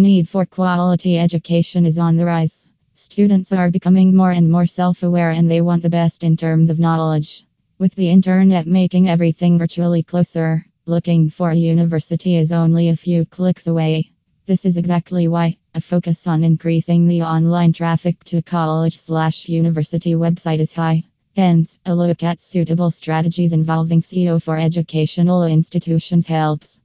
The need for quality education is on the rise. Students are becoming more and more self aware and they want the best in terms of knowledge. With the internet making everything virtually closer, looking for a university is only a few clicks away. This is exactly why a focus on increasing the online traffic to college slash university website is high. Hence, a look at suitable strategies involving SEO for educational institutions helps.